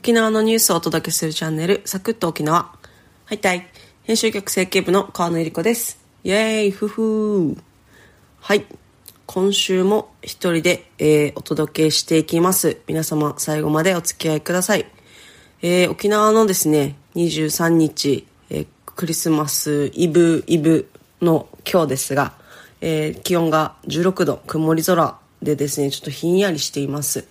沖縄のニュースをお届けするチャンネル、サクッと沖縄。はいたい。編集局整形部の川野恵里子です。イェーイ、ふふー。はい。今週も一人で、えー、お届けしていきます。皆様、最後までお付き合いください。えー、沖縄のですね、23日、えー、クリスマスイブイブの今日ですが、えー、気温が16度、曇り空でですね、ちょっとひんやりしています。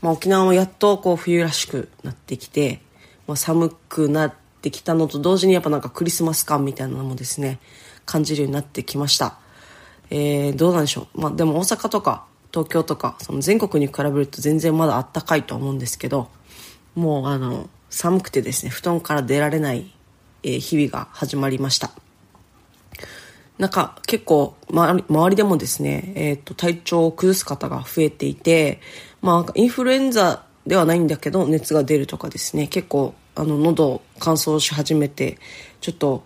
まあ、沖縄もやっとこう冬らしくなってきて、まあ、寒くなってきたのと同時にやっぱなんかクリスマス感みたいなのもですね感じるようになってきました、えー、どうなんでしょう、まあ、でも大阪とか東京とかその全国に比べると全然まだあったかいと思うんですけどもうあの寒くてですね布団から出られない、日々が始まりました。なんか結構周りでもですね、えっ、ー、と体調を崩す方が増えていて、まあインフルエンザではないんだけど熱が出るとかですね、結構あの喉乾燥し始めて、ちょっと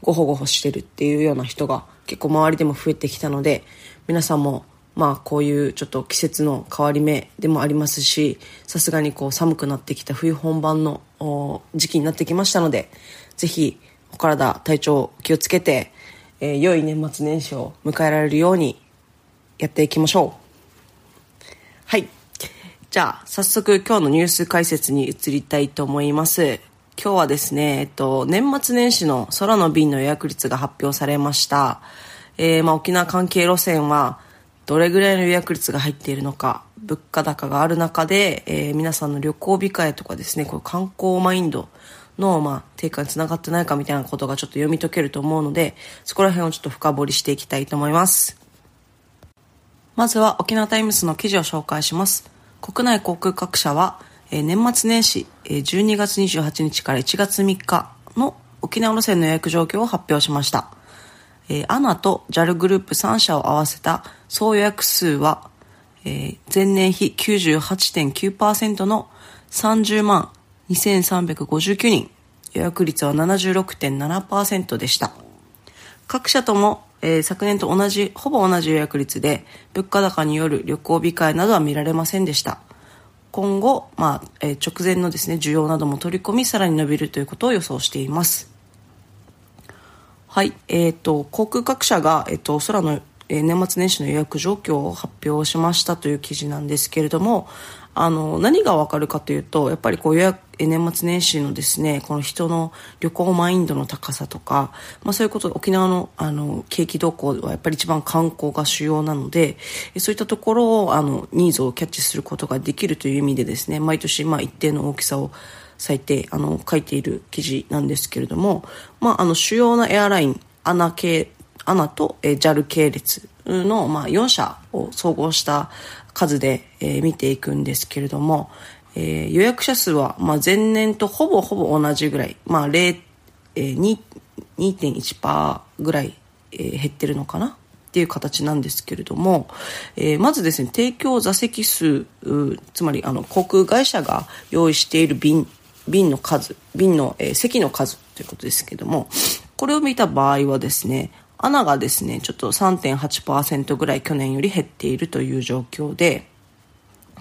ごほごほしてるっていうような人が結構周りでも増えてきたので、皆さんもまあこういうちょっと季節の変わり目でもありますし、さすがにこう寒くなってきた冬本番の時期になってきましたので、ぜひお体、体調気をつけて、えー、良い年末年始を迎えられるようにやっていきましょう。はい。じゃあ、早速今日のニュース解説に移りたいと思います。今日はですね、えっと、年末年始の空の便の予約率が発表されました。えー、まあ、沖縄関係路線はどれぐらいの予約率が入っているのか、物価高がある中で、えー、皆さんの旅行控えとかですね、こう観光マインド、の、まあ、低下につながってないかみたいなことがちょっと読み解けると思うので、そこら辺をちょっと深掘りしていきたいと思います。まずは沖縄タイムズの記事を紹介します。国内航空各社は、えー、年末年始、えー、12月28日から1月3日の沖縄路線の予約状況を発表しました。えー、ANA と JAL グループ3社を合わせた総予約数は、えー、前年比98.9%の30万2359人、予約率は76.7%でした。各社とも、えー、昨年と同じ、ほぼ同じ予約率で、物価高による旅行控えなどは見られませんでした。今後、まあ、えー、直前のですね、需要なども取り込み、さらに伸びるということを予想しています。はい、えっ、ー、と、航空各社が、えっ、と、空のえ年末年始の予約状況を発表しましたという記事なんですけれども、あの、何がわかるかというと、やっぱりこう予約、年末年始のですね、この人の旅行マインドの高さとか、まあそういうこと、沖縄のあの、景気動向はやっぱり一番観光が主要なので、そういったところを、あの、ニーズをキャッチすることができるという意味でですね、毎年、まあ一定の大きさを最低、あの、書いている記事なんですけれども、まああの、主要なエアライン、アナ系、アナと、JAL 系列の、まあ、4社を総合した数で、えー、見ていくんですけれども、えー、予約者数は、まあ、前年とほぼほぼ同じぐらい、まあ、0、えー、2.1%ぐらい、えー、減ってるのかな？っていう形なんですけれども、えー、まずですね、提供座席数、つまりあの航空会社が用意している便、便の数、便の、えー、席の数ということですけども、これを見た場合はですね、穴がですね、ちょっと3.8%ぐらい去年より減っているという状況で、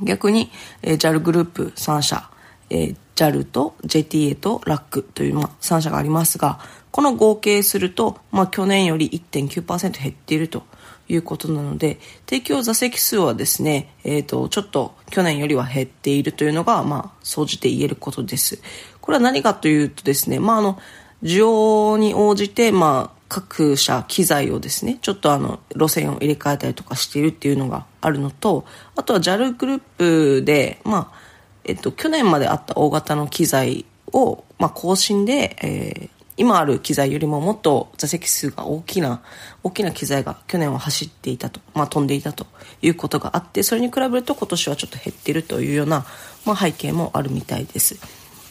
逆に、えー、JAL グループ3社、えー、JAL と JTA と LAC という、まあ、3社がありますが、この合計すると、まあ、去年より1.9%減っているということなので、提供座席数はですね、えっ、ー、と、ちょっと去年よりは減っているというのが、まあ、総じて言えることです。これは何かというとですね、まあ、あの、需要に応じて、まあ、各社機材をですね、ちょっとあの、路線を入れ替えたりとかしているっていうのがあるのと、あとは JAL グループで、まあ、えっと、去年まであった大型の機材を、まあ、更新で、えー、今ある機材よりももっと座席数が大きな、大きな機材が去年は走っていたと、まあ、飛んでいたということがあって、それに比べると今年はちょっと減っているというような、まあ、背景もあるみたいです。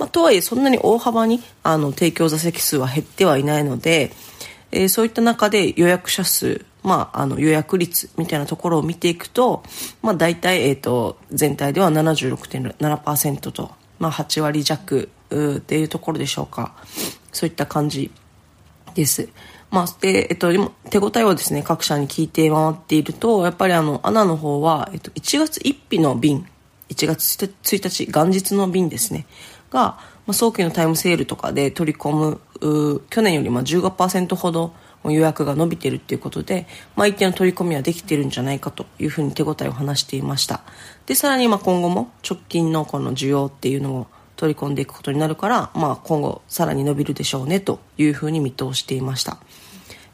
まあ、とはいえ、そんなに大幅に、あの、提供座席数は減ってはいないので、えー、そういった中で予約者数、まあ、あの予約率みたいなところを見ていくと、まあ、大体、え、ー、と、全体では76.7%と、まあ、8割弱っていうところでしょうか。そういった感じです。まあ、で、えっと、手応えをですね、各社に聞いて回っていると、やっぱりあの、アナの方は、えっと、1月1日の便、1月1日元日の便ですねが、まあ、早期のタイムセールとかで取り込む去年よりも15%ほど予約が伸びてるっていうことで、まあ、一定の取り込みはできてるんじゃないかというふうに手応えを話していました。でさらにまあ今後も直近のこの需要っていうのを取り込んでいくことになるから、まあ、今後さらに伸びるでしょうねというふうに見通していました。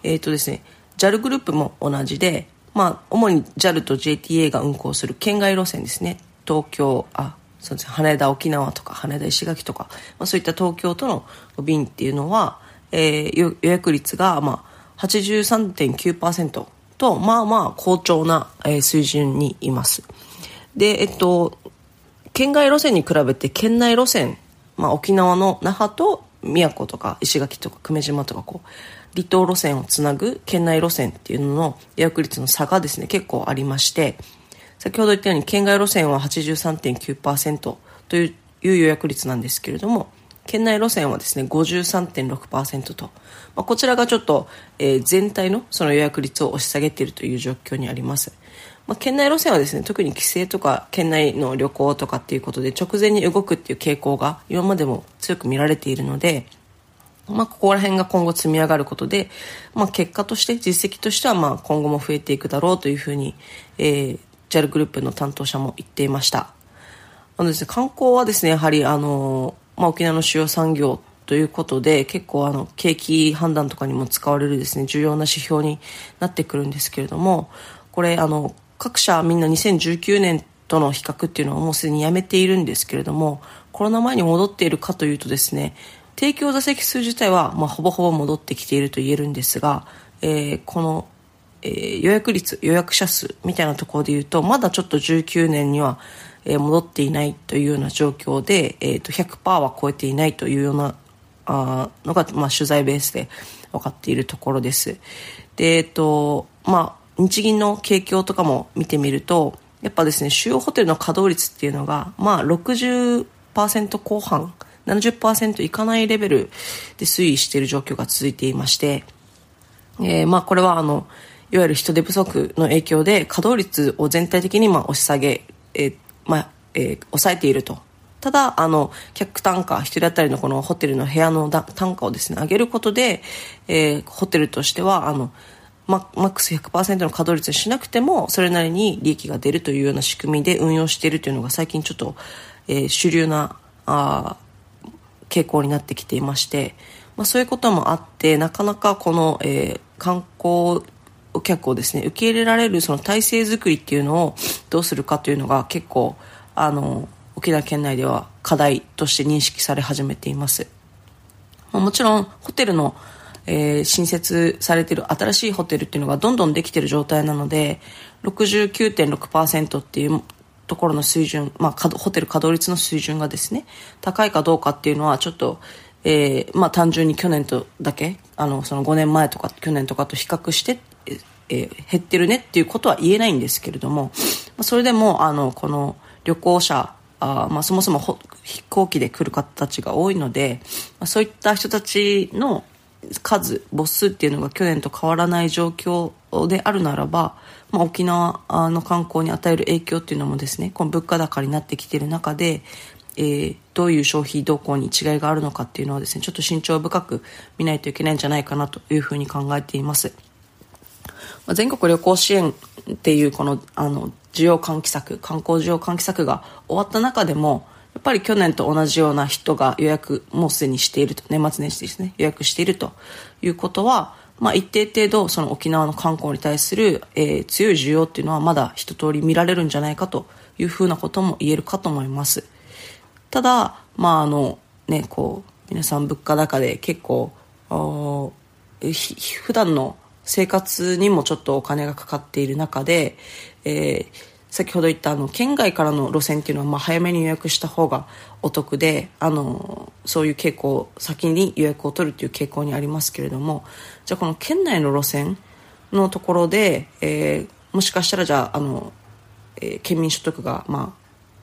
えっ、ー、とですね JAL グループも同じで、まあ、主に JAL と JTA が運行する県外路線ですね。東京あそうです羽田沖縄とか羽田石垣とか、まあ、そういった東京との便っていうのは、えー、予約率が、まあ、83.9%とまあまあ好調な、えー、水準にいます。でえっと県外路線に比べて県内路線、まあ、沖縄の那覇と宮古とか石垣とか久米島とかこう離島路線をつなぐ県内路線っていうのの予約率の差がですね結構ありまして先ほど言ったように県外路線は83.9%という予約率なんですけれども県内路線はですね53.6%と、まあ、こちらがちょっと、えー、全体のその予約率を押し下げているという状況にあります。まあ、県内路線はですね特に帰省とか県内の旅行とかっていうことで直前に動くっていう傾向が今までも強く見られているので、まあ、ここら辺が今後積み上がることで、まあ、結果として実績としてはまあ今後も増えていくだろうというふうに、えー、JAL グループの担当者も言っていました。あのです、ね、観光はですねやはりあの、まあ、沖縄の主要産業ということで結構あの景気判断とかにも使われるですね重要な指標になってくるんですけれどもこれあの各社みんな2019年との比較っていうのはもうすでにやめているんですけれどもコロナ前に戻っているかというとですね提供座席数自体は、まあ、ほぼほぼ戻ってきていると言えるんですが、えー、この、えー、予約率予約者数みたいなところで言うとまだちょっと19年には、えー、戻っていないというような状況で、えーと、100%は超えていないというようなあのが、まあ、取材ベースで分かっているところです。でえ、ー、とまあ日銀の景況とかも見てみるとやっぱですね主要ホテルの稼働率っていうのがまあ60%後半70%いかないレベルで推移している状況が続いていまして、えー、まあこれはあのいわゆる人手不足の影響で稼働率を全体的にまあ押し下げ、えまあえー、抑えていると。ただ、あの、客単価、一人当たりのこのホテルの部屋の単価をですね、上げることで、えー、ホテルとしては、あの、マックス100%の稼働率にしなくてもそれなりに利益が出るというような仕組みで運用しているというのが最近ちょっと、えー、主流なあ傾向になってきていまして、まあ、そういうこともあってなかなかこの、えー、観光客をですね受け入れられるその体制づくりっていうのをどうするかというのが結構あの沖縄県内では課題として認識され始めています、もちろんホテルのえー、新設されている新しいホテルっていうのがどんどんできている状態なので69.6%っていうところの水準、まあ、ホテル稼働率の水準がですね高いかどうかっていうのはちょっと、えーまあ、単純に去年とだけあのその5年前とか去年とかと比較して、え、減ってるねっていうことは言えないんですけれども、それでもあのこの旅行者あまあ、そもそも飛行機で来る方たちが多いので、まあ、そういった人たちの数母数っていうのが去年と変わらない状況であるならば、まあ、沖縄の観光に与える影響っていうのもですねこの物価高になってきている中で、えー、どういう消費動向に違いがあるのかっていうのはですねちょっと慎重深く見ないといけないんじゃないかなというふうに考えています。全国旅行支援っていうこのあの需要喚起策観光需要喚起策が終わった中でもやっぱり去年と同じような人が予約もうすでにしていると年末年始ですね予約しているということは、まあ、一定程度その沖縄の観光に対する、えー、強い需要っていうのはまだ一通り見られるんじゃないかというふうなことも言えるかと思います。ただまああのねこう皆さん物価高で結構普段の生活にもちょっとお金がかかっている中で、えー、先ほど言ったあの県外からの路線っていうのはまあ早めに予約した方がお得であのそういう傾向先に予約を取るという傾向にありますけれどもじゃあこの県内の路線のところで、えー、もしかしたらじゃああの、えー、県民所得がま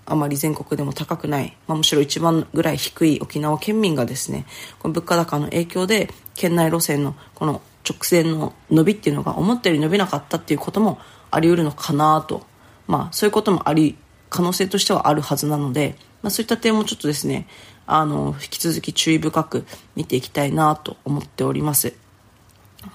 ああまり全国でも高くない、まあ、むしろ一番ぐらい低い沖縄県民がですねこの物価高の影響で県内路線のこの直線の伸びっていうのが思ったより伸びなかったっていうこともあり得るのかなとまあ、そういうこともあり可能性としてはあるはずなので、まあ、そういった点もちょっとですねあの引き続き注意深く見ていきたいなと思っております。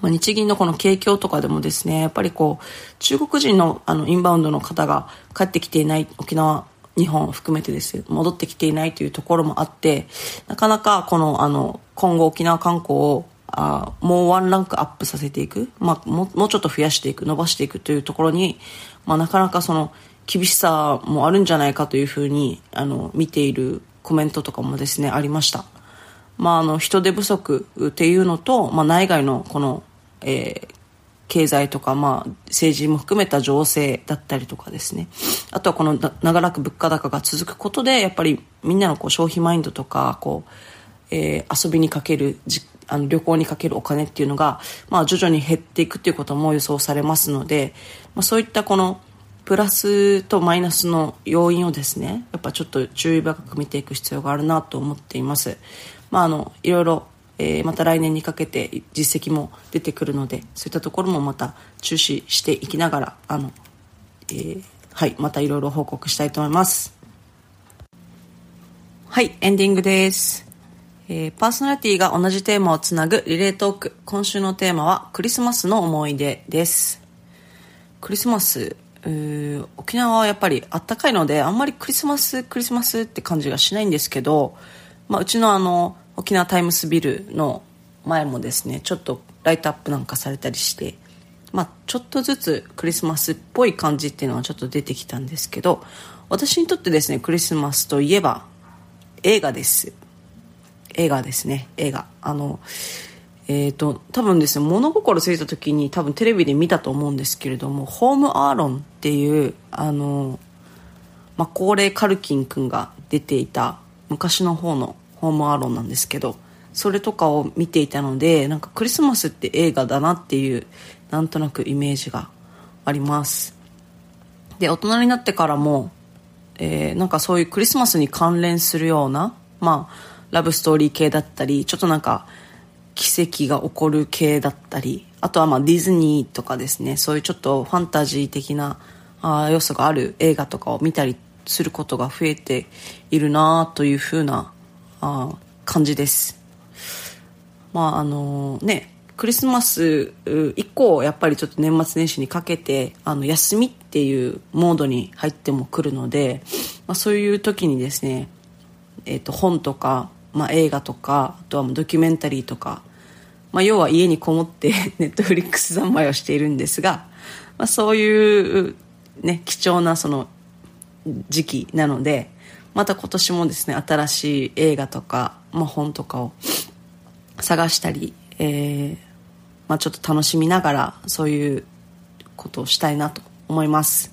まあ、日銀のこの景況とかでもですねやっぱりこう中国人のあのインバウンドの方が帰ってきていない沖縄日本含めてです戻ってきていないというところもあってなかなかこのあの今後沖縄観光をあもうワンランクアップさせていく、まあ、ももうちょっと増やしていく。伸ばしていくというところに、まあ、なかなかその厳しさもあるんじゃないかというふうにあの見ているコメントとかもですねありました、まあ、あの人手不足っていうのと、まあ、内外のこの、えー、経済とか、まあ、政治も含めた情勢だったりとかですね。あとはこの長らく物価高が続くことでやっぱりみんなのこう消費マインドとかこう、えー、遊びにかける実あの旅行にかけるお金っていうのが、まあ、徐々に減っていくっていうことも予想されますので、まあ、そういったこのプラスとマイナスの要因をですねやっぱちょっと注意深く見ていく必要があるなと思っています。まあ、あのいろいろえー、また来年にかけて実績も出てくるのでそういったところもまた注視していきながらあの、えー、はいまたいろいろ報告したいと思いますはいエンディングですえー、パーソナリティが同じテーマをつなぐリレートーク。今週のテーマはクリスマスの思い出です。クリスマス、沖縄はやっぱりあったかいので、あんまりクリスマス、クリスマスって感じがしないんですけど、まあ、うちのあの、沖縄タイムスビルの前もですね、ちょっとライトアップなんかされたりして、まあ、ちょっとずつクリスマスっぽい感じっていうのはちょっと出てきたんですけど、私にとってですね、クリスマスといえば映画です。映画ですね。映画。あのえーと、多分ですね物心ついた時に多分テレビで見たと思うんですけれども「ホームアーロン」っていうあの、まあ、高齢カルキン君が出ていた昔の方の「ホームアーロン」なんですけどそれとかを見ていたのでなんかクリスマスって映画だなっていうなんとなくイメージがあります。で大人になってからも、えー、なんかそういうクリスマスに関連するようなまあラブストーリー系だったりちょっとなんか奇跡が起こる系だったりあとはまあディズニーとかですね。そういうちょっとファンタジー的なあ要素がある映画とかを見たりすることが増えているなというふうなあ感じです。まああのねクリスマス以降やっぱりちょっと年末年始にかけてあの休みっていうモードに入ってもくるので、まあ、そういう時にですね、えー、と本とかまあ、映画とかあとはドキュメンタリーとか、まあ、要は家にこもって ネットフリックス三昧をしているんですが、まあ、そういう、ね、貴重なその時期なのでまた今年もですね新しい映画とか、まあ、本とかを探したり、えーまあ、ちょっと楽しみながらそういうことをしたいなと思います。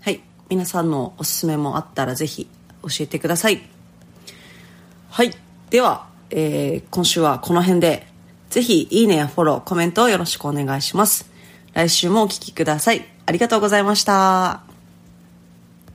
はい。皆さんのおすすめもあったらぜひ教えてください。はい。では、えー、今週はこの辺で。ぜひいいねやフォローコメントをよろしくお願いします。来週もお聴きください。ありがとうございました。